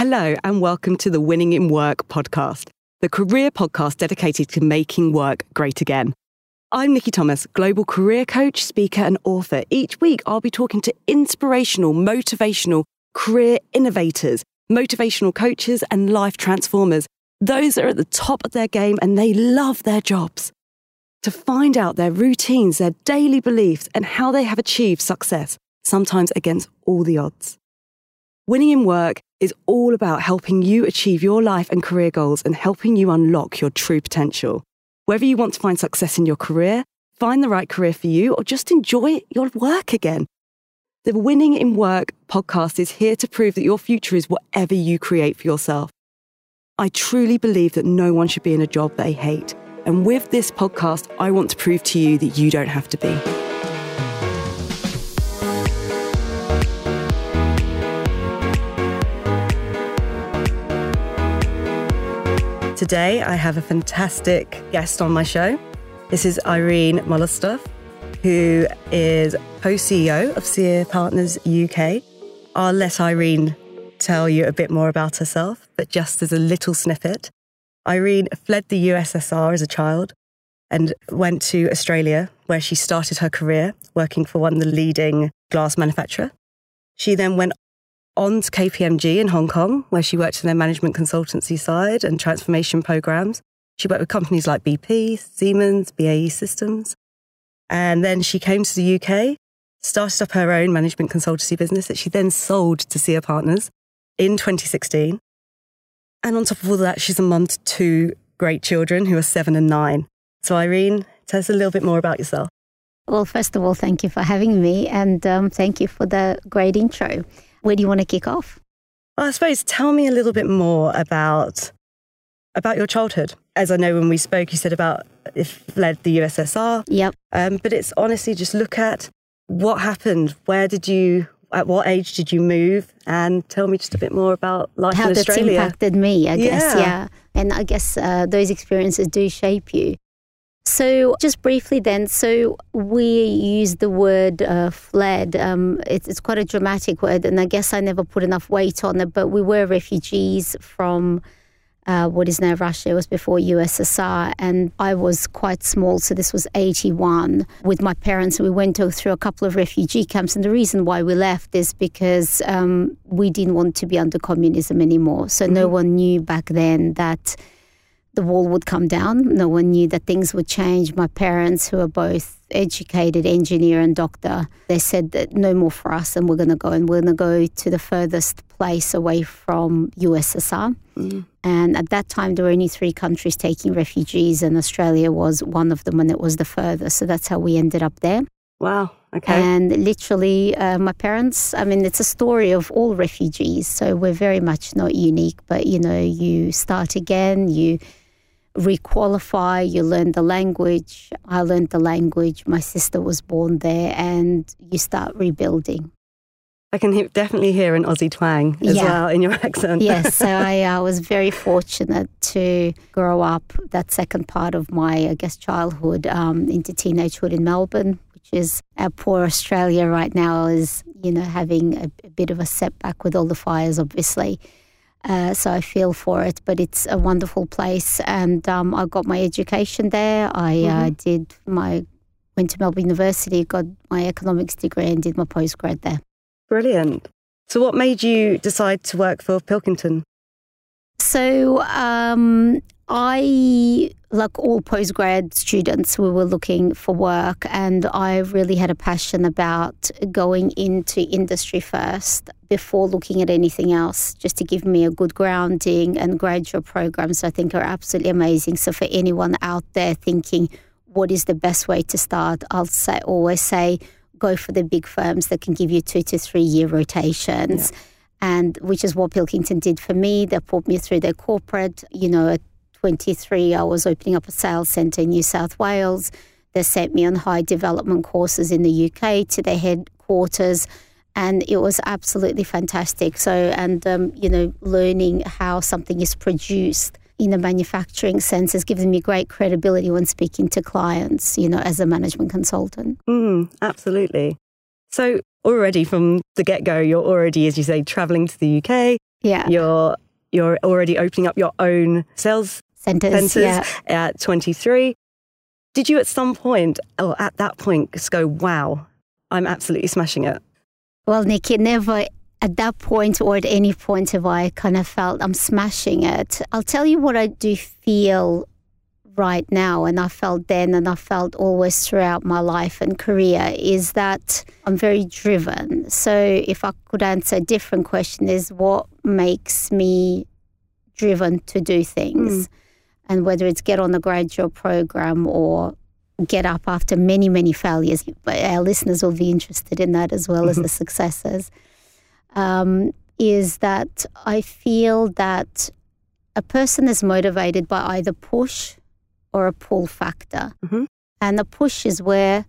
Hello, and welcome to the Winning in Work podcast, the career podcast dedicated to making work great again. I'm Nikki Thomas, global career coach, speaker, and author. Each week, I'll be talking to inspirational, motivational career innovators, motivational coaches, and life transformers. Those are at the top of their game and they love their jobs. To find out their routines, their daily beliefs, and how they have achieved success, sometimes against all the odds. Winning in work is all about helping you achieve your life and career goals and helping you unlock your true potential. Whether you want to find success in your career, find the right career for you, or just enjoy your work again. The Winning in Work podcast is here to prove that your future is whatever you create for yourself. I truly believe that no one should be in a job they hate. And with this podcast, I want to prove to you that you don't have to be. Today, I have a fantastic guest on my show. This is Irene Molostoff, who is co CEO of Sia Partners UK. I'll let Irene tell you a bit more about herself, but just as a little snippet, Irene fled the USSR as a child and went to Australia, where she started her career working for one of the leading glass manufacturer. She then went on to KPMG in Hong Kong, where she worked in their management consultancy side and transformation programs. She worked with companies like BP, Siemens, BAE Systems. And then she came to the UK, started up her own management consultancy business that she then sold to Sia Partners in 2016. And on top of all that, she's a mum to two great children who are seven and nine. So, Irene, tell us a little bit more about yourself. Well, first of all, thank you for having me and um, thank you for the great intro. Where do you want to kick off? Well, I suppose tell me a little bit more about about your childhood. As I know when we spoke, you said about it fled the USSR. Yep. Um, but it's honestly just look at what happened. Where did you? At what age did you move? And tell me just a bit more about life How in that's Australia. impacted me, I guess. Yeah. Yeah. And I guess uh, those experiences do shape you. So, just briefly, then, so we use the word uh, fled. Um, it's, it's quite a dramatic word, and I guess I never put enough weight on it, but we were refugees from uh, what is now Russia. It was before USSR, and I was quite small, so this was 81. With my parents, we went through a couple of refugee camps, and the reason why we left is because um, we didn't want to be under communism anymore. So, no one knew back then that the wall would come down. No one knew that things would change. My parents, who are both educated engineer and doctor, they said that no more for us, and we're going to go and we're going to go to the furthest place away from USSR. And at that time, there were only three countries taking refugees, and Australia was one of them, and it was the furthest. So that's how we ended up there. Wow. Okay. And literally, uh, my parents, I mean, it's a story of all refugees. So we're very much not unique, but you know, you start again, you requalify, you learn the language. I learned the language. My sister was born there, and you start rebuilding. I can he- definitely hear an Aussie twang as Yeah. well in your accent. yes, so I uh, was very fortunate to grow up that second part of my, I guess, childhood um, into teenagehood in Melbourne, which is our poor Australia right now is, you know, having a, a bit of a setback with all the fires, obviously. Uh, so I feel for it, but it's a wonderful place, and um, I got my education there. I uh, did my went to Melbourne University, got my economics degree, and did my postgrad there. Brilliant. So, what made you decide to work for Pilkington? So um, I, like all postgrad students, we were looking for work, and I really had a passion about going into industry first before looking at anything else, just to give me a good grounding. And graduate programs, I think, are absolutely amazing. So for anyone out there thinking, what is the best way to start? I'll say always say go for the big firms that can give you two to three year rotations and which is what Pilkington did for me. They put me through their corporate. You know, at 23, I was opening up a sales centre in New South Wales. They sent me on high development courses in the UK to their headquarters. And it was absolutely fantastic. So, and, um, you know, learning how something is produced in a manufacturing sense has given me great credibility when speaking to clients, you know, as a management consultant. Mm, absolutely. So, already from the get go, you're already, as you say, traveling to the UK, Yeah. You're you're already opening up your own sales Centers. centers Yeah. at 23. Did you at some point, or at that point, just go, wow, I'm absolutely smashing it? Well, Nikki, never at that point or at any point have I kind of felt I'm smashing it. I'll tell you what I do feel right now, and I felt then, and I felt always throughout my life and career, is that I'm very driven. So, if I could answer a different question, is what makes me driven to do things? Hmm. And whether it's get on the graduate program or get up after many, many failures. But our listeners will be interested in that as well as the successes. Um, is that I feel that a person is motivated by either push or a pull factor. Mhm. And the push is where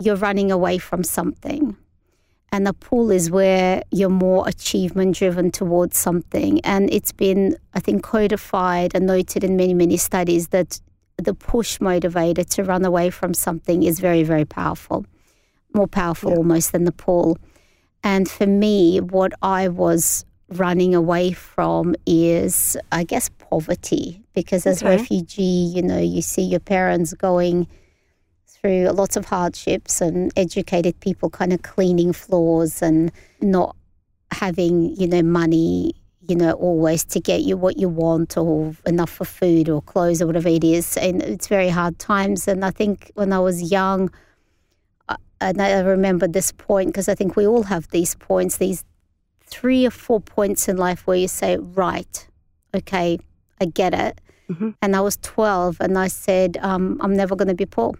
you're running away from something. And the pull is where you're more achievement driven towards something. And it's been, I think, codified and noted in many, many studies that the push motivator to run away from something is very, very powerful, more powerful Yeah. almost than the pull. And for me, what I was running away from is, I guess, poverty. Because as a Okay. refugee, you know, you see your parents going through lots of hardships and educated people kind of cleaning floors and not having, you know, money, you know, always to get you what you want or enough for food or clothes or whatever it is. And it's very hard times. And I think when I was young, I- and I remember this point because I think we all have these points, these three or four points in life where you say, right, okay, I get it. Mhm. And I was 12 and I said, um, I'm never going to be poor.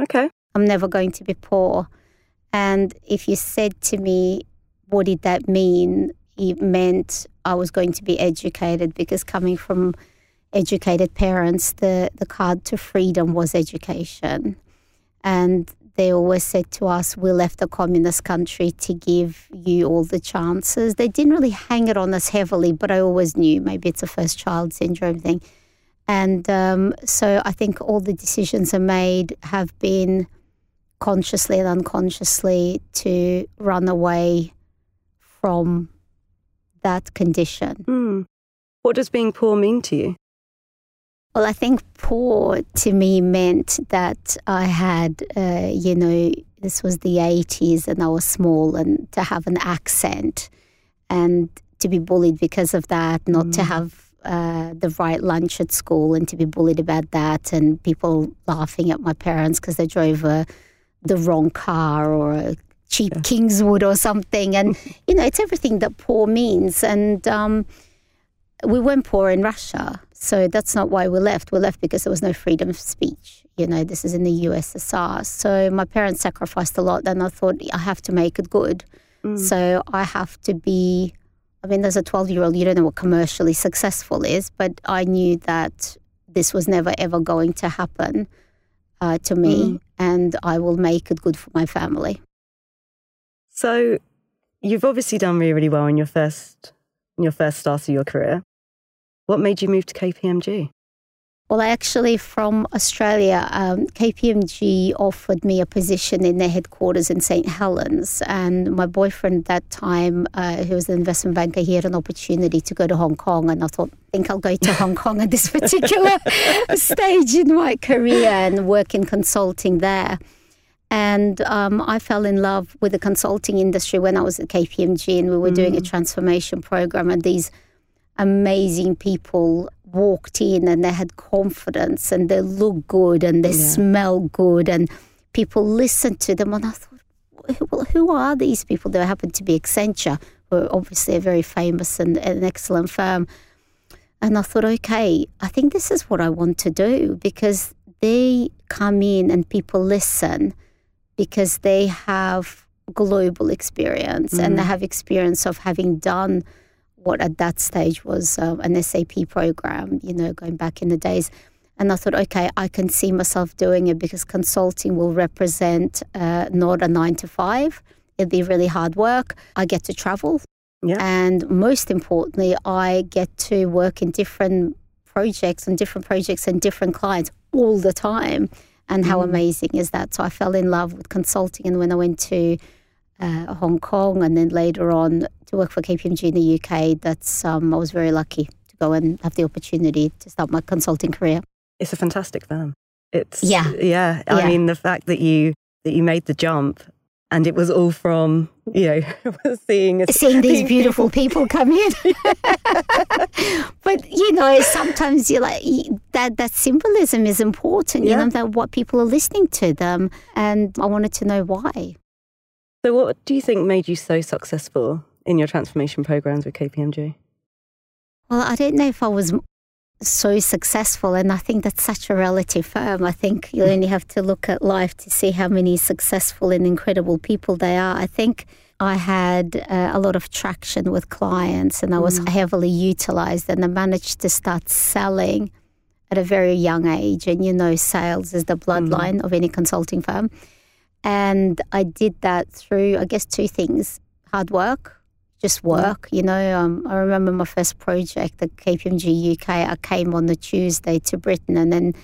Okay. I'm never going to be poor. And if you said to me, what did that mean? It meant I was going to be educated because coming from educated parents, the, the card to freedom was education. And they always said to us, we left a communist country to give you all the chances. They didn't really hang it on us heavily, but I always knew maybe it's a first child syndrome thing. And um, so I think all the decisions are made have been consciously and unconsciously to run away from that condition. Hmm. What does being poor mean to you? Well, I think poor to me meant that I had, uh, you know, this was the 80s and I was small, and to have an accent and to be bullied because of that, not to have uh, the right lunch at school and to be bullied about that, and people laughing at my parents because they drove a, the wrong car or a cheap Kingswood or something. And, you know, it's everything that poor means. And, um, we weren't poor in Russia. So that's not why we left. We left because there was no freedom of speech. You know, this is in the USSR. So my parents sacrificed a lot, and I thought I have to make it good. So I have to be. I mean, as a 12 year old, you don't know what commercially successful is, but I knew that this was never ever going to happen uh, to me, and I will make it good for my family. So, you've obviously done really, really well in your first in your first start of your career. What made you move to KPMG? Well, actually, from Australia, um, KPMG offered me a position in their headquarters in St. Helens. And my boyfriend at that time, uh, who was an investment banker, he had an opportunity to go to Hong Kong. And I thought, I think I'll go to Hong Kong at this particular stage in my career and work in consulting there. And um, I fell in love with the consulting industry when I was at KPMG and we were doing a transformation program. And these amazing people walked in and they had confidence and they look good and they Yeah. smell good and people listened to them. And I thought, well, who are these people? They happened to be Accenture, who are obviously a very famous and, and excellent firm. And I thought, okay, I think this is what I want to do because they come in and people listen because they have global experience and they mm-hmm. have experience of having done what at that stage was uh, an SAP program, you know, going back in the days. And I thought, okay, I can see myself doing it because consulting will represent uh, not a nine to five. It'll be really hard work. I get to travel. Yeah. And most importantly, I get to work in different projects and different projects and different clients all the time. And how amazing is that? So I fell in love with consulting. And when I went to uh, Hong Kong and then later on to work for KPMG in the UK. That's um, I was very lucky to go and have the opportunity to start my consulting career. It's a fantastic firm. It's Yeah. yeah. I Yeah. mean, the fact that you that you made the jump, and it was all from you know seeing Seeing these beautiful people come in, but you know, sometimes you're like that. That symbolism is important. You know that what people are listening to them, and I wanted to know why. So, what do you think made you so successful in your transformation programs with KPMG? Well, I don't know if I was so successful, and I think that's such a relative firm. I think you mm. only have to look at life to see how many successful and incredible people they are. I think I had uh, a lot of traction with clients, and I was mm. heavily utilized, and I managed to start selling at a very young age. And you know, sales is the mm. bloodline of any consulting firm. And I did that through, I guess, two things hard work, just work. You know, um, I remember my first project at KPMG UK. I came on the Tuesday to Britain, and then,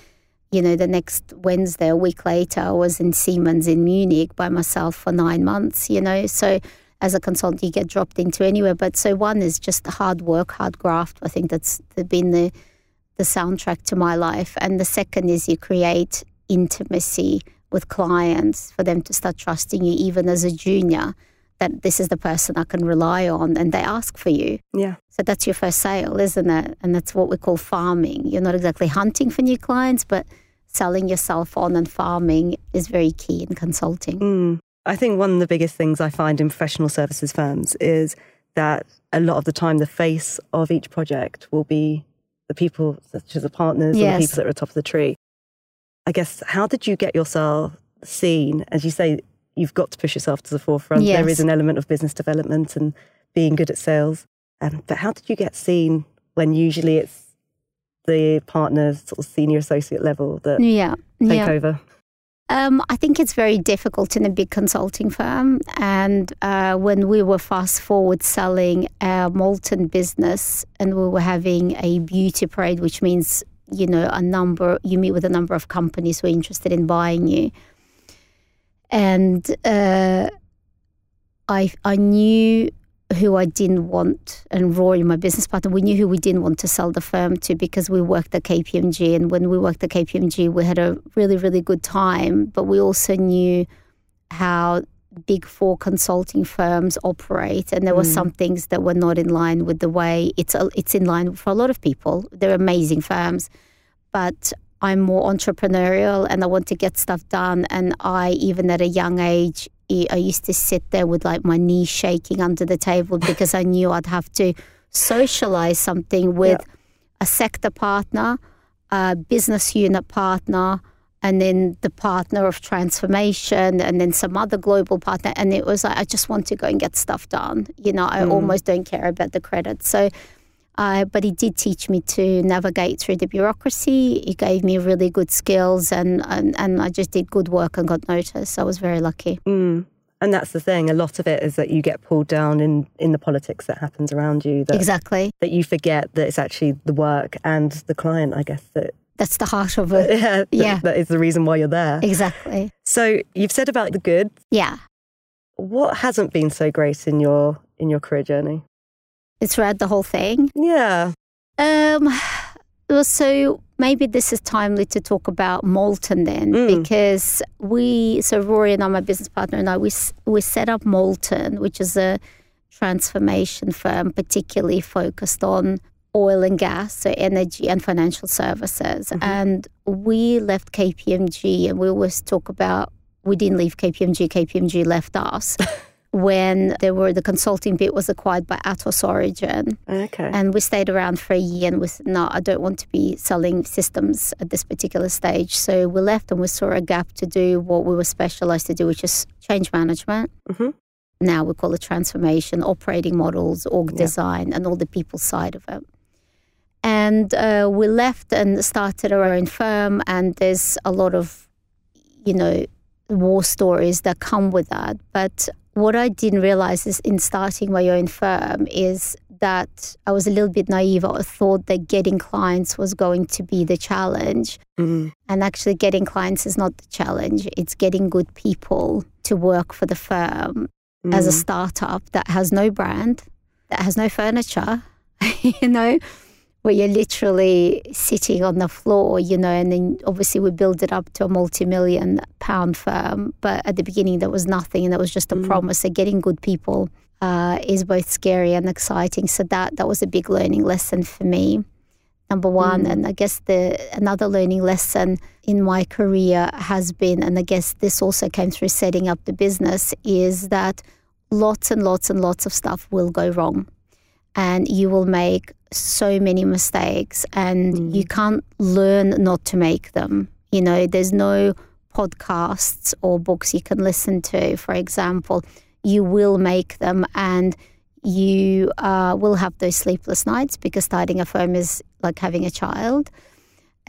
you know, the next Wednesday, a week later, I was in Siemens in Munich by myself for nine months. You know, so as a consultant, you get dropped into anywhere. But so one is just hard work, hard graft. I think that's been the the soundtrack to my life, and the second is you create intimacy with clients for them to start trusting you, even as a junior that this is the person I can rely on and they ask for you. Yeah. So that's your first sale, isn't it? And that's what we call farming. You're not exactly hunting for new clients, but selling yourself on and farming is very key in consulting. Mm. I think one of the biggest things I find in professional services firms is that a lot of the time the face of each project will be the people such as the partners or Yes. the people that are at the top of the tree. I guess how did you get yourself seen? As you say, you've got to push yourself to the forefront. There Yes. is an element of business development and being good at sales. Um, but how did you get seen when usually it's the partners, sort of senior associate level that Yeah. take yeah. over? Um, I think it's very difficult in a big consulting firm. And uh, when we were fast forward selling our Molten business and we were having a beauty parade, which means, you know, a number, you meet with a number of companies who are interested in buying you. And uh, I, I knew who I didn't want, and Rory, my business partner, we knew who we didn't want to sell the firm to because we worked at KPMG. And when we worked at KPMG, we had a really, really good time. But we also knew how big four consulting firms operate. And there were some things that were not in line with the way it's, it's in line for a lot of people. They're amazing firms. But I'm more entrepreneurial and I want to get stuff done. And I, even at a young age, I used to sit there with like my knees shaking under the table because I knew I'd have to socialize something with a sector partner, a business unit partner, and then the partner of transformation, and then some other global partner. And it was like, I just want to go and get stuff done. You know, I mm. almost don't care about the credit. So, uh, but he did teach me to navigate through the bureaucracy. He gave me really good skills, and, and, and I just did good work and got noticed. I was very lucky. Mm. And that's the thing. A lot of it is that you get pulled down in, in the politics that happens around you. That, Exactly. that you forget that it's actually the work and the client. I guess that That's the heart of it. yeah, that- Yeah. that is the reason why you're there. Exactly. So you've said about the good. Yeah. What hasn't been so great in your in your career journey? It's read the whole thing. Yeah. Um, well, so maybe this is timely to talk about Molten then, Mm. because we, so Rory and I, my business partner and I, we we set up Molten, which is a transformation firm particularly focused on oil and gas, so energy and financial services. And we left KPMG, and we always talk about we didn't leave KPMG, KPMG left us. When there were the consulting bit was acquired by Atos Origin, Okay. and we stayed around for a year and we said, no, I don't want to be selling systems at this particular stage. So we left and we saw a gap to do what we were specialized to do, which is change management. Mhm. Now we call it transformation, operating models, org Yeah. design, and all the people side of it. And uh, we left and started our own firm, and there's a lot of, you know, war stories that come with that. But what I didn't realize is in starting my own firm is that I was a little bit naive. I thought that getting clients was going to be the challenge. Mm. And actually, getting clients is not the challenge. It's getting good people to work for the firm as a Mm. startup that has no brand, that has no furniture, you know, where you're literally sitting on the floor, you know, and then obviously we build it up to a multi-million pound firm. But at the beginning, there was nothing, and that was just a mm. promise that getting good people uh, is both scary and exciting. So that that was a big learning lesson for me. Number one, mm. and I guess the another learning lesson in my career has been, and I guess this also came through setting up the business, is that lots and lots and lots of stuff will go wrong and you will make so many mistakes and mm. you can't learn not to make them. You know, there's no podcasts or books you can listen to, for example. You will make them and you uh, will have those sleepless nights because starting a firm is like having a child.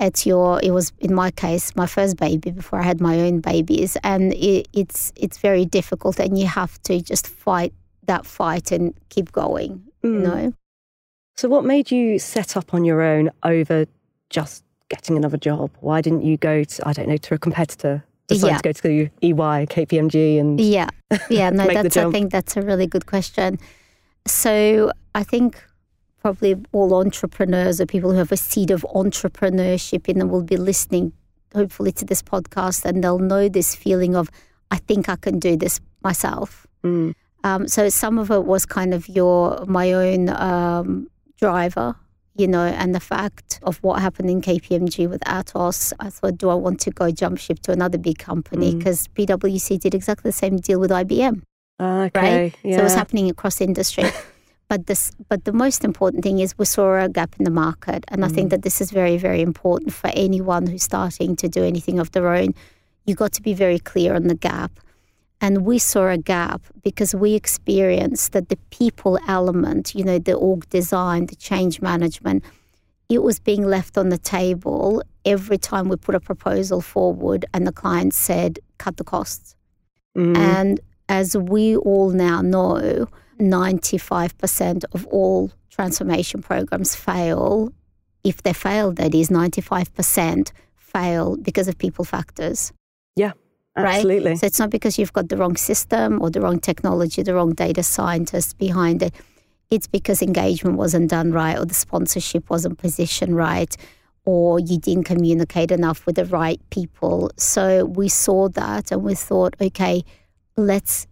It's your. It was in my case my first baby before I had my own babies, and it, it's it's very difficult, and you have to just fight that fight and keep going mm. know. So, what made you set up on your own over just getting another job? Why didn't you go to, I don't know, to a competitor? Decide yeah. to go to EY, KPMG, and yeah, yeah. No, that's I think that's a really good question. So, I think probably all entrepreneurs or people who have a seed of entrepreneurship in them will be listening, hopefully, to this podcast, and they'll know this feeling of, I think I can do this myself. Mm. Um, so some of it was kind of your my own um, driver, you know, and the fact of what happened in KPMG with Atos. I thought, do I want to go jump ship to another big company? Because mm. PwC did exactly the same deal with IBM. Ah, okay, right? Yeah. So it was happening across industry. but this, but the most important thing is we saw a gap in the market, and mm. I think mm. that this is very, very important for anyone who's starting to do anything of their own. You got to be very clear on the gap and we saw a gap because we experienced that the people element, you know, the org design, the change management, it was being left on the table every time we put a proposal forward and the client said, cut the costs. Mm. And as we all now know, 95% of all transformation programs fail. If they fail, that is 95% fail because of people factors. Absolutely. Right? So it's not because you've got the wrong system or the wrong technology, the wrong data scientists behind it. It's because engagement wasn't done right or the sponsorship wasn't positioned right or you didn't communicate enough with the right people. So we saw that and we thought, okay, let's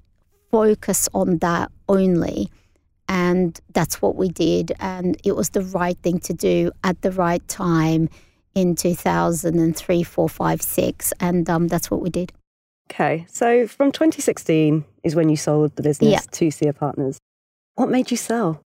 focus on that only. And that's what we did. And it was the right thing to do at the right time in 2003, 4, 5, 6. And um, that's what we did. Okay, so from 2016 is when you sold the business yeah. to Sia Partners. What made you sell?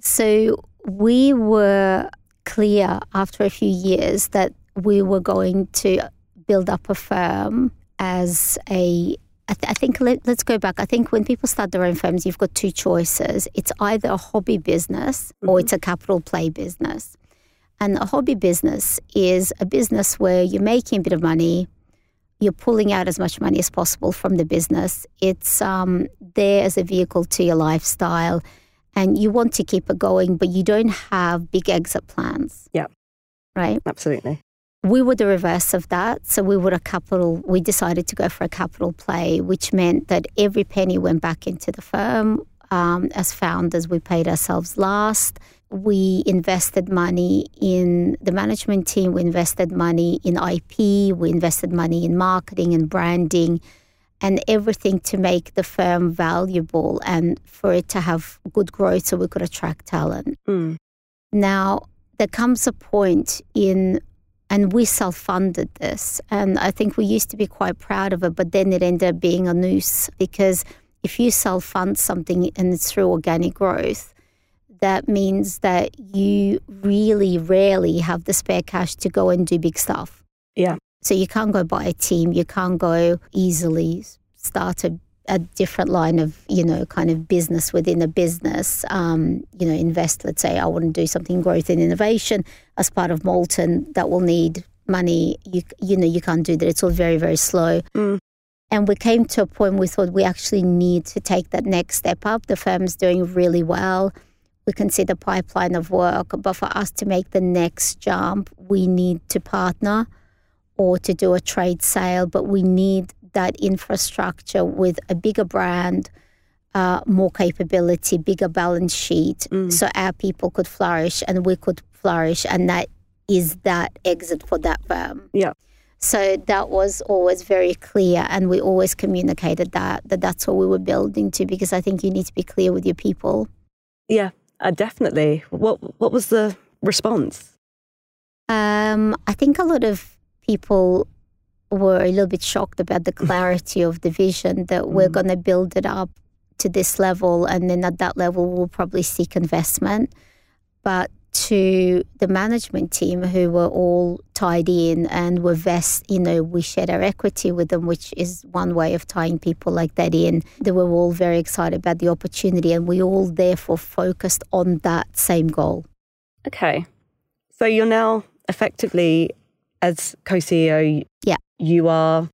So we were clear after a few years that we were going to build up a firm as a I, th- I think let, us go back. I think when people start their own firms, you've got two choices. It's either a hobby business mm-hmm. or it's a capital play business. And a hobby business is a business where you're making a bit of money, you're pulling out as much money as possible from the business. It's um, there as a vehicle to your lifestyle, and you want to keep it going, but you don't have big exit plans. Yeah. Right? Absolutely. We were the reverse of that. So we were a capital, we decided to go for a capital play, which meant that every penny went back into the firm. Um, as founders, we paid ourselves last we invested money in the management team, we invested money in IP, we invested money in marketing and branding and everything to make the firm valuable and for it to have good growth so we could attract talent. Mm. Now, there comes a point in, and we self funded this, and I think we used to be quite proud of it, but then it ended up being a noose because if you self fund something and it's through organic growth, that means that you really rarely have the spare cash to go and do big stuff. Yeah. So you can't go buy a team. You can't go easily start a, a different line of, you know, kind of business within a business. Um, you know, invest, let's say I want to do something growth and innovation as part of Molten that will need money. You, you know, you can't do that. It's all very, very slow. Mm. And we came to a point where we thought we actually need to take that next step up. The firm's doing really well we can see the pipeline of work. But for us to make the next jump, we need to partner or to do a trade sale, but we need that infrastructure with a bigger brand, uh, more capability, bigger balance sheet, Mm. so our people could flourish and we could flourish, and that is that exit for that firm. Yeah. So that was always very clear, and we always communicated that that that's what we were building to because I think you need to be clear with your people. Yeah, uh, definitely. What What was the response? Um, I think a lot of people were a little bit shocked about the clarity of the vision that we're Mm. going to build it up to this level, and then at that level, we'll probably seek investment. But to the management team who were all tied in and were vest, you know, we shared our equity with them, which is one way of tying people like that in. They were all very excited about the opportunity, and we all therefore focused on that same goal. Okay, so you're now effectively as co-CEO. Yeah. you are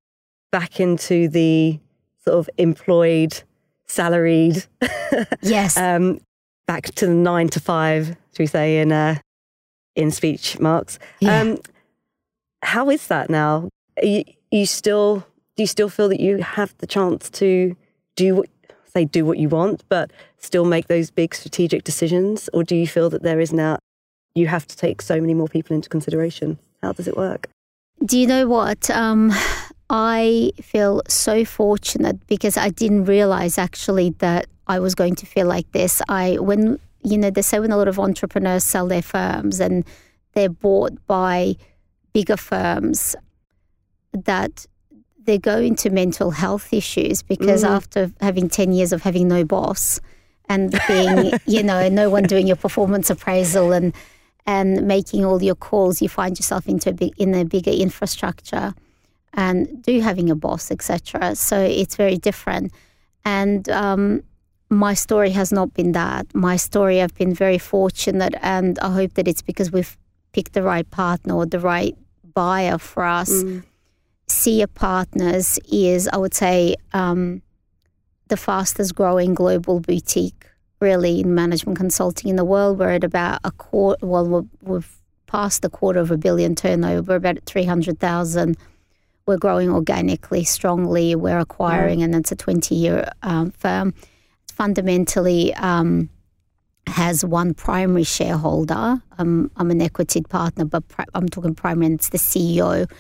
back into the sort of employed, salaried. Yes. um, back to the nine to five, should we say, in uh, in speech marks. Yeah. Um, how is that now? Are you, you still do you still feel that you have the chance to do what say do what you want, but still make those big strategic decisions, or do you feel that there is now you have to take so many more people into consideration? How does it work? Do you know what? Um, I feel so fortunate because I didn't realize actually that I was going to feel like this. I when you know they say when a lot of entrepreneurs sell their firms and they're bought by bigger firms that they go into mental health issues because Mm. after having 10 years of having no boss and being you know no one doing your performance appraisal and and making all your calls, you find yourself into a big, in a bigger infrastructure and do having a boss, etc. So it's very different. And um, my story has not been that. My story, I've been very fortunate, and I hope that it's because we've picked the right partner or the right buyer for us. Mm. SIA Partners is, I would say, um, the fastest growing global boutique really in management consulting in the world. We're at about a quarter, well, we're, we've passed the quarter of a billion turnover. We're about at 300,000. We're growing organically, strongly. We're acquiring, and it's a 20 year um, firm. Fundamentally, um, has one primary shareholder. Um, I'm an equity partner, but pri- I'm talking primary, and it's the CEO.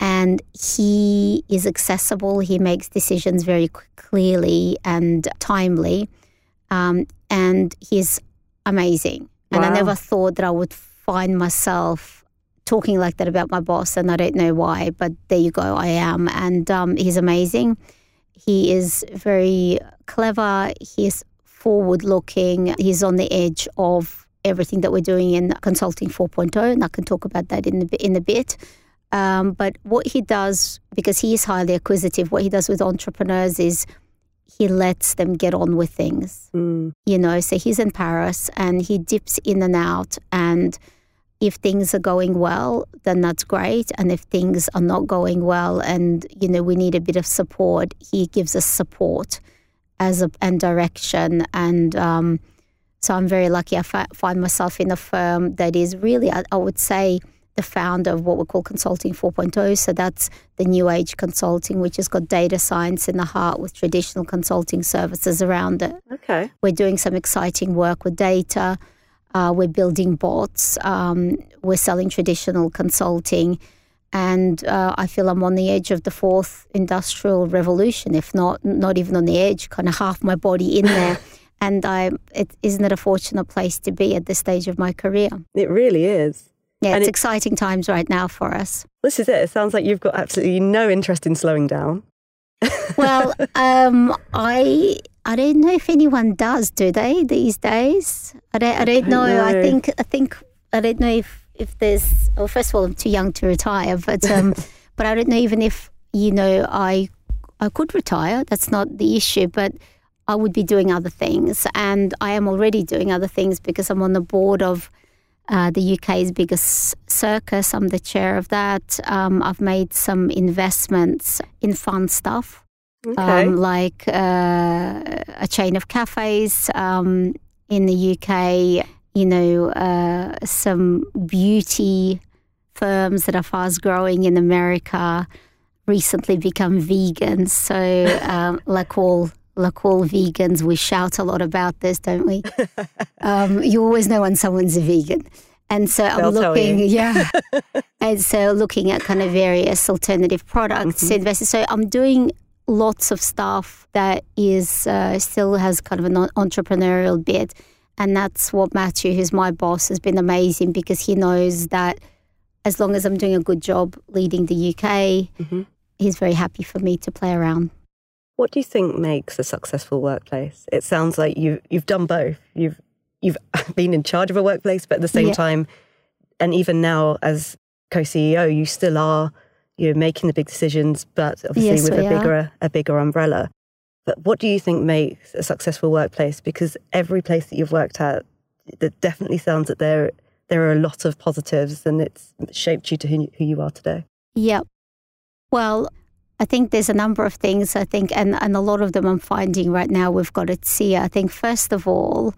And he is accessible. He makes decisions very clearly and timely. Um, and he's amazing. And I never thought that I would find myself talking like that about my boss, and I don't know why, but there you go, I am. And um, he's amazing. He is very clever. He is forward looking. He's on the edge of everything that we're doing in Consulting 4.0, and I can talk about that in a, in a bit. Um, but what he does, because he is highly acquisitive, what he does with entrepreneurs is he lets them get on with things Mm. you know so he's in paris and he dips in and out and if things are going well then that's great and if things are not going well and you know we need a bit of support he gives us support as a and direction and um, so i'm very lucky i fi- find myself in a firm that is really I, I would say the founder of what we call consulting 4.0 so that's the new age consulting which has got data science in the heart with traditional consulting services around it Okay. we're doing some exciting work with data. Uh, we're building bots. Um, we're selling traditional consulting. And uh, I feel I'm on the edge of the fourth industrial revolution, if not not even on the edge, kind of half my body in there. and I, it, isn't it a fortunate place to be at this stage of my career? It really is. Yeah, And it's it- exciting times right now for us. This is it. It sounds like you've got absolutely no interest in slowing down. Well, um, I I don't know if anyone does, do they these days? I don't. I don't, don't know. I think. I think. I don't know if if there's. Well, first of all, I'm too young to retire, but um, but I don't know even if you know I I could retire. That's not the issue, but. I would be doing other things, and I am already doing other things because I'm on the board of uh, the UK's biggest circus. I'm the chair of that. Um, I've made some investments in fun stuff Okay. um, like uh, a chain of cafes um, in the UK, you know, uh, some beauty firms that are fast growing in America recently become vegan. So, um, like all like all vegans, we shout a lot about this, don't we? um, you always know when someone's a vegan. And so I'm They'll looking, yeah. and so looking at kind of various alternative products Mm-hmm. to invest in. So I'm doing lots of stuff that is uh, still has kind of an entrepreneurial bit. And that's what Matthew, who's my boss, has been amazing because he knows that as long as I'm doing a good job leading the UK, Mm-hmm. he's very happy for me to play around. What do you think makes a successful workplace? It sounds like you you've done both. You've you've been in charge of a workplace, but at the same Yeah. time, and even now as co-CEO, you still are you know making the big decisions, but obviously Yes, with a are. bigger a bigger umbrella. But what do you think makes a successful workplace? Because every place that you've worked at, it definitely sounds that there there are a lot of positives, and it's shaped you to who, who you are today. Yeah. Well, I think there's a number of things I think, and, and a lot of them I'm finding right now we've got at SIA. I think, first of all,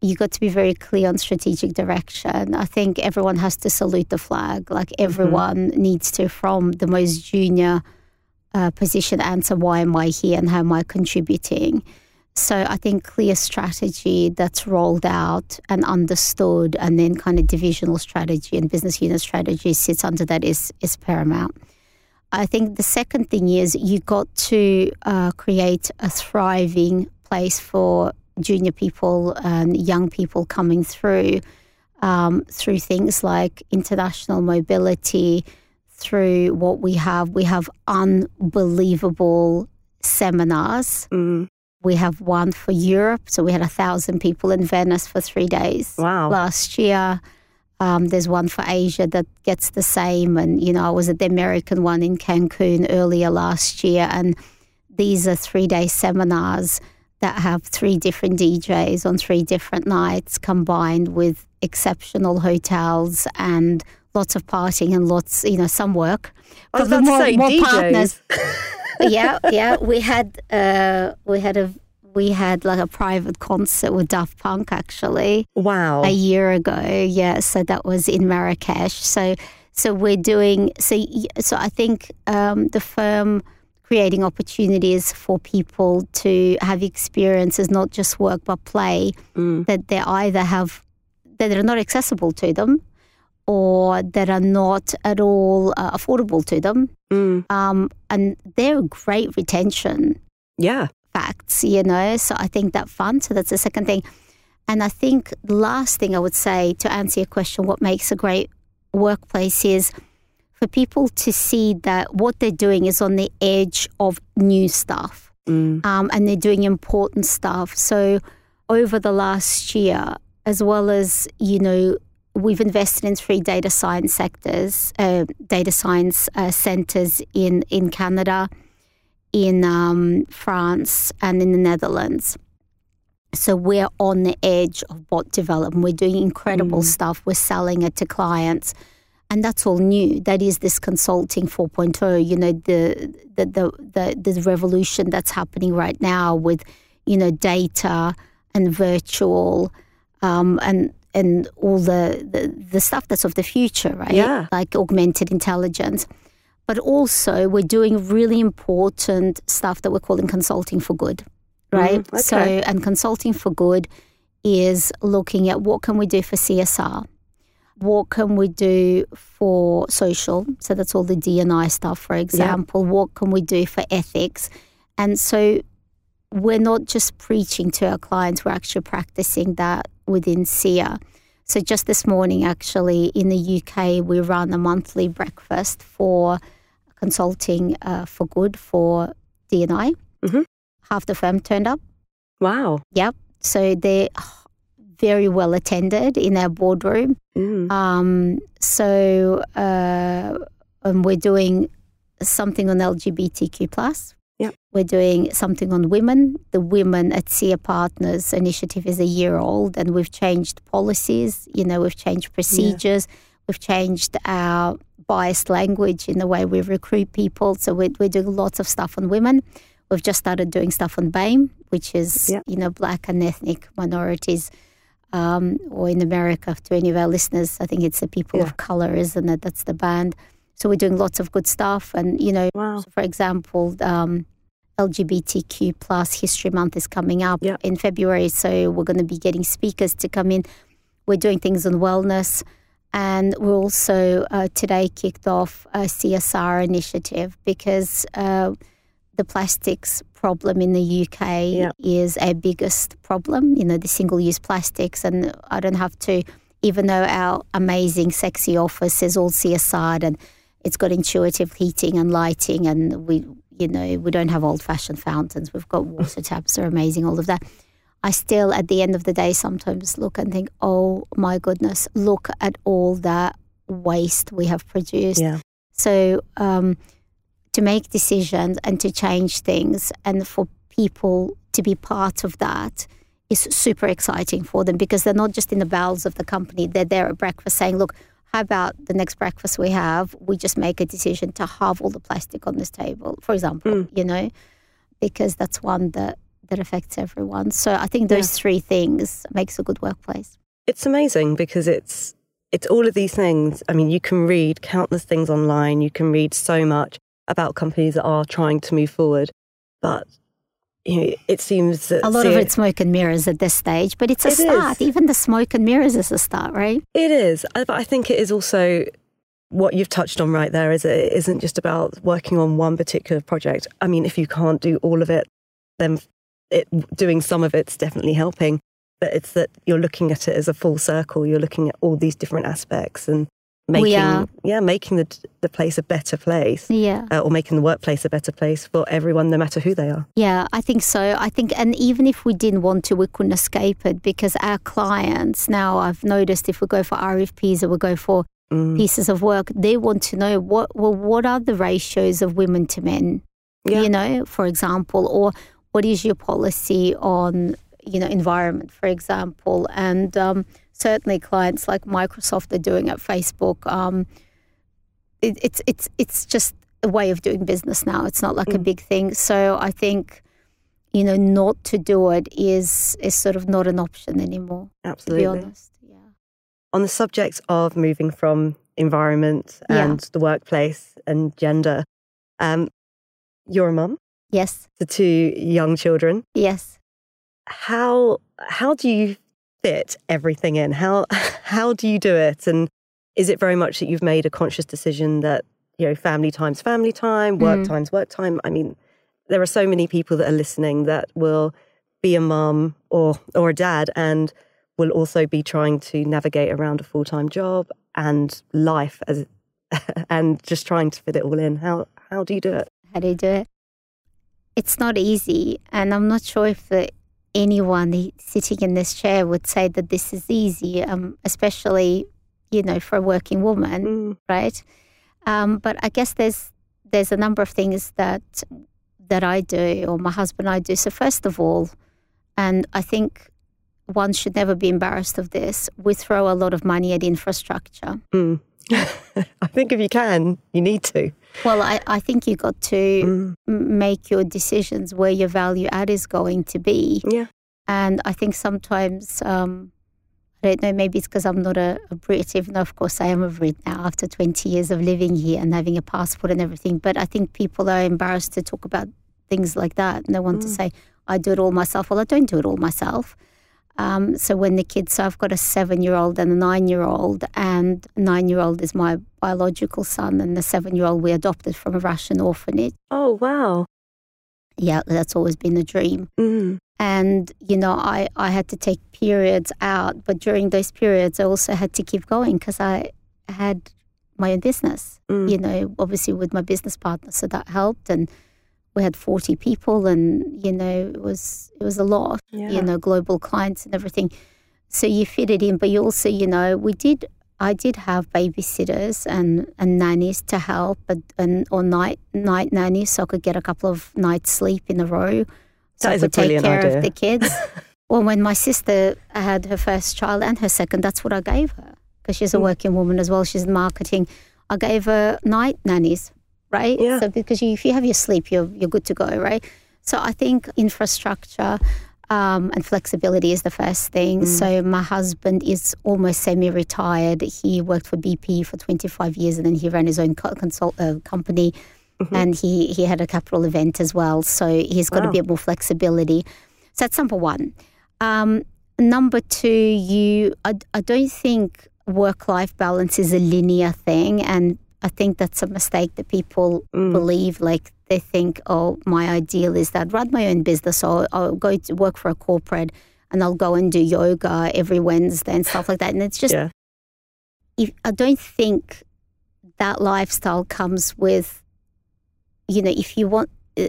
you got to be very clear on strategic direction. I think everyone has to salute the flag. Like everyone needs to, from the most junior uh, position, answer why am I here and how am I contributing. So I think clear strategy that's rolled out and understood, and then kind of divisional strategy and business unit strategy sits under that is is paramount. I think the second thing is you got to uh, create a thriving place for junior people and young people coming through um, through things like international mobility, through what we have. We have unbelievable seminars. Mm. We have one for Europe. So we had a thousand people in Venice for three days Wow. last year. Um, there's one for Asia that gets the same. And, you know, I was at the American one in Cancun earlier last year. And these are three day seminars that have three different DJs on three different nights combined with exceptional hotels and lots of partying and lots, you know, some work. I was about to say more DJs. partners. yeah, yeah. We had uh, we had a we had like a private concert with Daft Punk actually Wow. a year ago. Yeah, so that was in Marrakesh. So so we're doing so so I think um, the firm creating opportunities for people to have experiences not just work but play Mm. that they either have that are not accessible to them or that are not at all uh, affordable to them Mm. um, and they're great retention Yeah. facts, you know. So I think that fun. So that's the second thing. And I think the last thing I would say to answer your question, what makes a great workplace is for people to see that what they're doing is on the edge of new stuff Mm. um, and they're doing important stuff. So over the last year, as well as, you know, we've invested in three data science sectors, uh, data science uh, centers in, in Canada, in um, France, and in the Netherlands. So we're on the edge of bot development. We're doing incredible stuff. We're selling it to clients. And that's all new. That is this consulting 4.0, you know, the, the, the, the, the revolution that's happening right now with, you know, data and virtual um, and and all the, the, the stuff that's of the future, right? Yeah. Like augmented intelligence. But also, we're doing really important stuff that we're calling consulting for good, right? Mm, okay. So, and consulting for good is looking at what can we do for CSR, what can we do for social. So that's all the D&I stuff, for example. What can we do for ethics? And so we're not just preaching to our clients, we're actually practicing that within SIA. So just this morning, actually, in the UK, we run a monthly breakfast for consulting uh, for good for D&I. Mhm. Half the firm turned up. Wow. Yep. So they're very well attended in our boardroom. Mm. Um, so uh, and we're doing something on LGBTQ plus. Yep. We're doing something on women. The Women at SIA Partners initiative is a year old, and we've changed policies. You know, we've changed procedures. We've changed our biased language in the way we recruit people. So we're, we're doing lots of stuff on women. We've just started doing stuff on BAME, which is Yep. you know black and ethnic minorities um, or in America, to any of our listeners, I think it's the people Yeah. of color, isn't it? That's the band. So we're doing lots of good stuff. And, you know, Wow. for example, um, LGBTQ plus History Month is coming up Yep. in February, so we're going to be getting speakers to come in. We're doing things on wellness, and we're also uh, today kicked off a CSR initiative because uh, the plastics problem in the UK Yeah. is our biggest problem. You know, the single-use plastics, and I don't have to, even though our amazing, sexy office is all CSR and it's got intuitive heating and lighting, and we, you know, we don't have old-fashioned fountains. We've got water taps. They're amazing. All of that. I still, at the end of the day, sometimes look and think, oh my goodness, look at all that waste we have produced. Yeah. So, um, to make decisions and to change things, and for people to be part of that is super exciting for them because they're not just in the bowels of the company, they're there at breakfast saying, look, how about the next breakfast we have? We just make a decision to halve all the plastic on this table, for example, hmm. you know, because that's one that, that affects everyone. So I think those three things makes a good workplace. It's amazing because it's it's all of these things. I mean, you can read countless things online. You can read so much about companies that are trying to move forward, but you know, it seems that A lot of it's smoke and mirrors at this stage, but it's a It is. start. Even the smoke and mirrors is a start, right? It is, Uh, but I think it is also what you've touched on right there. Is it isn't just about working on one particular project. I mean, if you can't do all of it, then it, doing some of it's definitely helping. But it's that you're looking at it as a full circle. You're looking at all these different aspects and making, are. yeah, making the the place a better place, Yeah. uh, or making the workplace a better place for everyone, no matter who they are. Yeah, I think so. I think, and even if we didn't want to, we couldn't escape it because our clients now, I've noticed if we go for RFPs or we go for Mm. pieces of work, they want to know what, well, what are the ratios of women to men, Yeah. you know, for example, or what is your policy on, you know, environment, for example. And um, certainly clients like Microsoft are doing at Facebook. Um, it, it's, it's, it's just a way of doing business now. It's not like a Mm. big thing. So I think, you know, not to do it is is sort of not an option anymore. To Absolutely. be honest, yeah. on the subject of moving from environment Yeah. and the workplace and gender, um, you're a mum Yes, to two young children. yes. How how do you fit everything in? How how do you do it? And is it very much that you've made a conscious decision that you know family time's family time, work Mm. time's work time? I mean, there are so many people that are listening that will be a mum or or a dad and will also be trying to navigate around a full time job and life as and just trying to fit it all in. How how do you do it? How do you do it? It's not easy, and I'm not sure if the, anyone sitting in this chair would say that this is easy, um, especially you know for a working woman. Mm, right? Um, but I guess there's there's a number of things that that I do or my husband and I do. So first of all, and I think one should never be embarrassed of this. We throw a lot of money at infrastructure. mm. I think if you can, you need to. Well, I, I think you got to Mm, make your decisions where your value add is going to be. yeah. And I think sometimes, um, I don't know, maybe it's because I'm not a, a Brit, even though, of course, I am a Brit now after 20 years of living here and having a passport and everything. But I think people are embarrassed to talk about things like that. And they want to Mm. say, I do it all myself. Well, I don't do it all myself. Um, so when the kids, so I've got a seven year old and a nine year old, and nine year old is my biological son, and the seven year old we adopted from a Russian orphanage. Oh wow. Yeah, that's always been a dream Mm, and you know I, I had to take periods out but during those periods i also had to keep going because i had my own business mm. you know obviously with my business partner so that helped and we had 40 people and you know it was it was a lot Yeah. you know global clients and everything so you fit it in but you also you know we did i did have babysitters and, and nannies to help but and or night night nannies so i could get a couple of nights sleep in a row so That I is a could take care idea. of the kids well when my sister had her first child and her second that's what i gave her because she's a Mm. working woman as well she's in marketing i gave her night nannies right Yeah. so because you, if you have your sleep you're, you're good to go right so i think infrastructure um, and flexibility is the first thing. Mm. So my husband is almost semi-retired. He worked for BP for 25 years, and then he ran his own co- consult uh, company. mm-hmm. and he he had a capital event as well, so he's got wow. a bit more flexibility. So that's number one. Um, number two, you I, I don't think work life balance is a linear thing, and I think that's a mistake that people mm. believe. Like they think, oh, my ideal is that run my own business, or I'll go to work for a corporate, and I'll go and do yoga every Wednesday and stuff like that. And it's just, yeah. if, I don't think that lifestyle comes with, you know, if you want. Uh,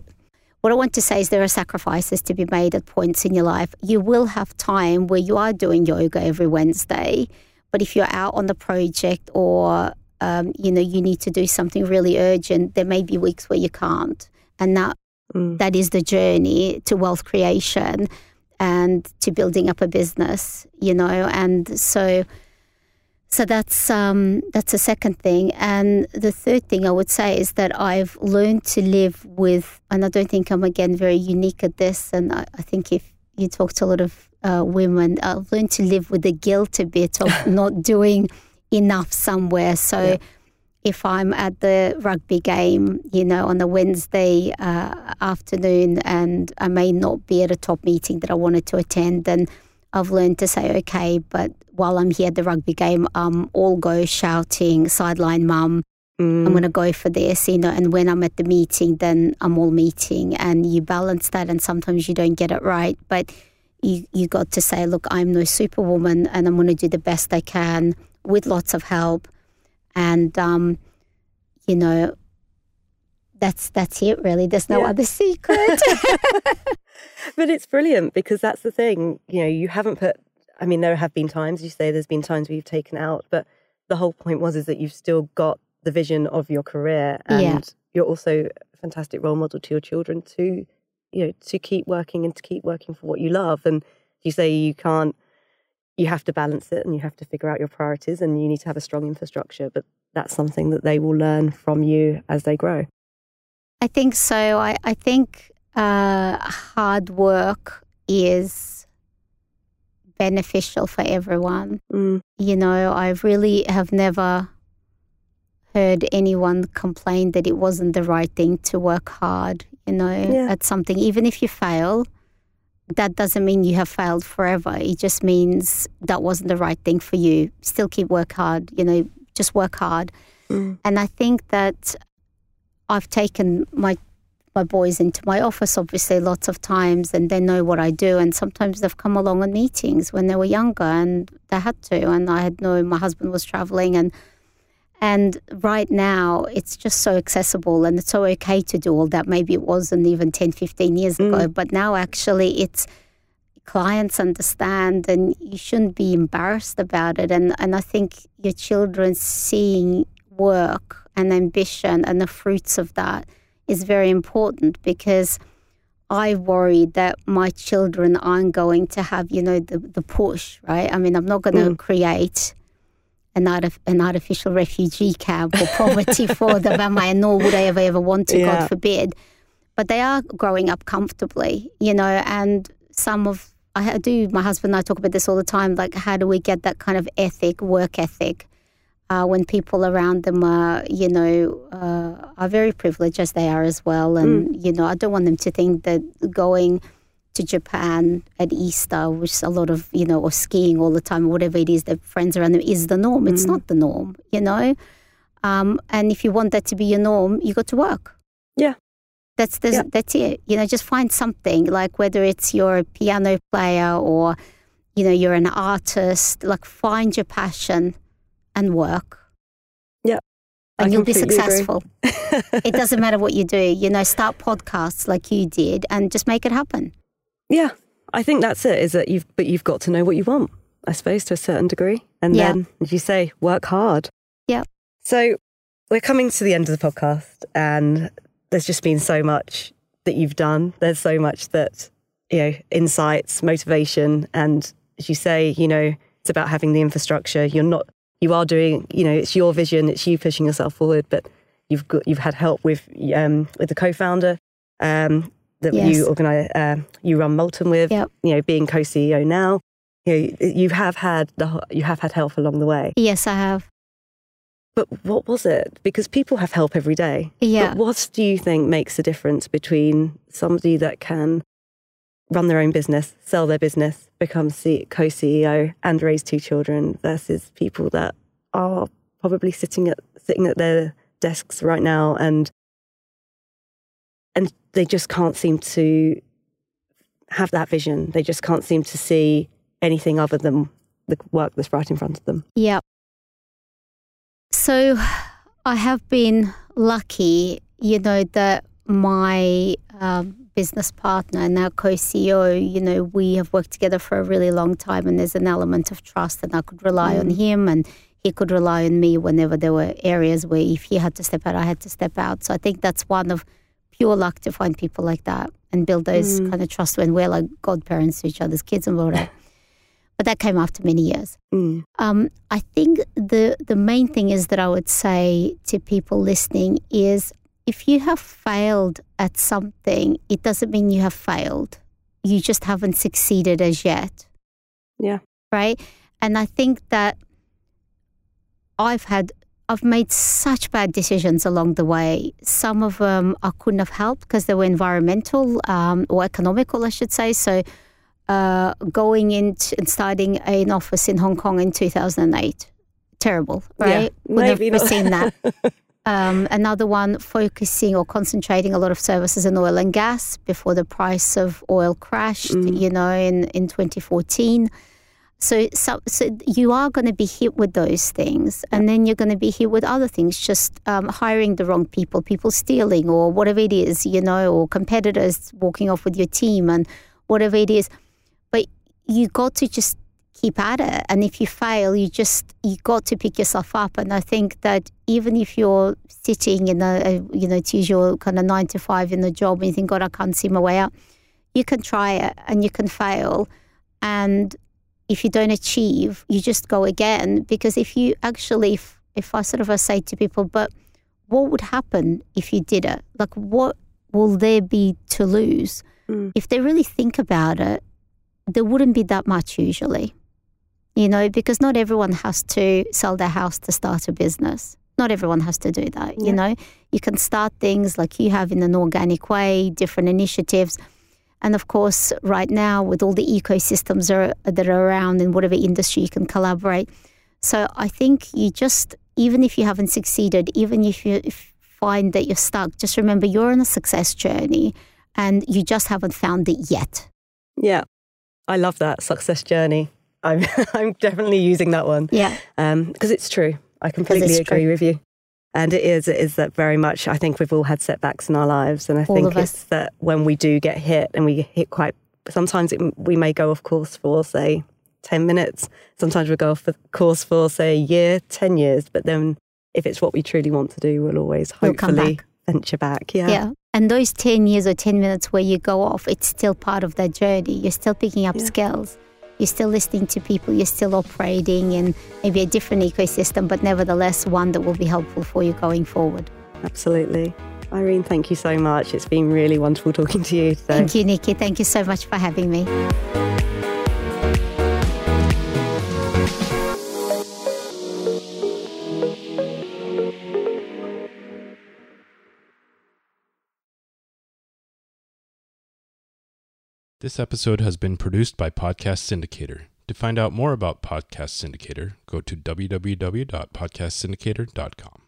what I want to say is there are sacrifices to be made at points in your life. You will have time where you are doing yoga every Wednesday, but if you're out on the project or um, you know you need to do something really urgent, there may be weeks where you can't, and that mm. that is the journey to wealth creation and to building up a business. You know, and so so that's um, that's a second thing, and the third thing I would say is that I've learned to live with, and I don't think I'm again very unique at this. And I, I think if you talk to a lot of uh, women, I've learned to live with the guilt a bit of not doing enough somewhere. So. Yeah. If I'm at the rugby game, you know, on a Wednesday uh, afternoon, and I may not be at a top meeting that I wanted to attend, then I've learned to say, okay, but while I'm here at the rugby game, um, all go shouting, sideline mum, mm. I'm going to go for this, you know, and when I'm at the meeting, then I'm all meeting. And you balance that, and sometimes you don't get it right. But you, you got to say, look, I'm no superwoman, and I'm going to do the best I can with lots of help. And, um, you know, that's that's it really there's no yeah. other secret but it's brilliant because that's the thing. You know, you haven't put. I mean, there have been times you say there's been times where you've taken out, but the whole point was is that you've still got the vision of your career, and yeah. you're also a fantastic role model to your children to, you know, to keep working and to keep working for what you love. And you say you can't. You have to balance it, and you have to figure out your priorities, and you need to have a strong infrastructure. But that's something that they will learn from you as they grow. I think so. I, I think uh, hard work is beneficial for everyone. Mm. You know, I really have never heard anyone complain that it wasn't the right thing to work hard, you know, yeah. at something. Even if you fail, that doesn't mean you have failed forever. It just means that wasn't the right thing for you. Still keep work hard, you know, just work hard. Mm. And I think that I've taken my my boys into my office, obviously, lots of times, and they know what I do. And sometimes they've come along on meetings when they were younger, and they had to. And I had no, my husband was traveling, and and right now it's just so accessible, and it's so okay to do all that. Maybe it wasn't even 10, 15 years mm. ago, but now actually it's clients understand, and you shouldn't be embarrassed about it. And and I think your children seeing work and ambition and the fruits of that is very important because I worry that my children aren't going to have, you know, the, the push, right? I mean, I'm not going to mm. create an, artif- an artificial refugee camp or poverty for them, am Nor would I ever, ever want to, yeah. God forbid. But they are growing up comfortably, you know, and some of, I do, my husband and I talk about this all the time, like, how do we get that kind of ethic, work ethic? uh, when people around them are, you know, uh, are very privileged as they are as well. And, mm. you know, I don't want them to think that going to Japan at Easter, which a lot of, you know, or skiing all the time, or whatever it is, that friends around them is the norm. It's mm. not the norm, you know? Um, and if you want that to be your norm, you got to work. Yeah. That's the, yeah. that's it. You know, just find something like whether it's you're a piano player or, you know, you're an artist, like find your passion and work. Yeah. And I you'll be successful. it doesn't matter what you do, you know, start podcasts like you did and just make it happen. Yeah. I think that's it, is that you've but you've got to know what you want, I suppose, to a certain degree. And yeah. then as you say, work hard. Yeah. So we're coming to the end of the podcast and there's just been so much that you've done. There's so much that, you know, insights, motivation, and as you say, you know, it's about having the infrastructure. You're not you are doing, you know, it's your vision, it's you pushing yourself forward, but you've got, you've had help with, um, with the co-founder, um, that yes. you organize, uh, you run Molten with, yep. you know, being co-CEO now, you know, you have had the, you have had help along the way. Yes, I have. but what was it? Because people have help every day. Yeah. But what do you think makes the difference between somebody that can run their own business, sell their business, become C- co-CEO, and raise two children versus people that are probably sitting at sitting at their desks right now and and they just can't seem to have that vision. They just can't seem to see anything other than the work that's right in front of them. Yeah. So I have been lucky, you know, that my um, business partner now co-CEO, you know, we have worked together for a really long time, and there's an element of trust, and I could rely mm. on him, and he could rely on me whenever there were areas where if he had to step out, I had to step out. So I think that's one of pure luck to find people like that and build those mm. kind of trust when we're like godparents to each other's kids and whatever. but that came after many years. Mm. Um, I think the the main thing is that I would say to people listening is if you have failed at something, it doesn't mean you have failed. You just haven't succeeded as yet. Yeah. Right. And I think that I've had I've made such bad decisions along the way. Some of them I couldn't have helped because they were environmental um, or economical, I should say. So, uh, going in and starting an office in Hong Kong in 2008, terrible, right? Yeah, Would have seen that. Um, another one focusing or concentrating a lot of services in oil and gas before the price of oil crashed, mm. you know, in, in 2014. So, so, so you are going to be hit with those things, and then you're going to be hit with other things, just um, hiring the wrong people, people stealing, or whatever it is, you know, or competitors walking off with your team, and whatever it is. But you got to just keep at it, and if you fail, you just you got to pick yourself up. And I think that even if you're sitting in a, a you know to your kind of nine to five in the job, and you think, God, I can't see my way out, you can try it, and you can fail, and if you don't achieve, you just go again. Because if you actually, if, if I sort of say to people, but what would happen if you did it? Like, what will there be to lose? Mm. If they really think about it, there wouldn't be that much usually, you know, because not everyone has to sell their house to start a business. Not everyone has to do that, yeah. you know. You can start things like you have in an organic way, different initiatives and of course, right now, with all the ecosystems are, that are around in whatever industry, you can collaborate. So I think you just, even if you haven't succeeded, even if you find that you're stuck, just remember you're on a success journey and you just haven't found it yet. Yeah, I love that success journey. I'm, I'm definitely using that one. Yeah. Because um, it's true. I completely agree true. with you. And it is, it is that very much, I think we've all had setbacks in our lives. And I all think it's that when we do get hit and we hit quite, sometimes it, we may go off course for, say, 10 minutes. Sometimes we go off course for, say, a year, 10 years. But then if it's what we truly want to do, we'll always hopefully we'll back. venture back. Yeah. Yeah. And those 10 years or 10 minutes where you go off, it's still part of that journey. You're still picking up yeah. skills you're still listening to people, you're still operating in maybe a different ecosystem, but nevertheless one that will be helpful for you going forward. Absolutely. Irene, thank you so much. It's been really wonderful talking to you today. Thank you, Nikki. Thank you so much for having me. This episode has been produced by Podcast Syndicator. To find out more about Podcast Syndicator, go to www.podcastsyndicator.com.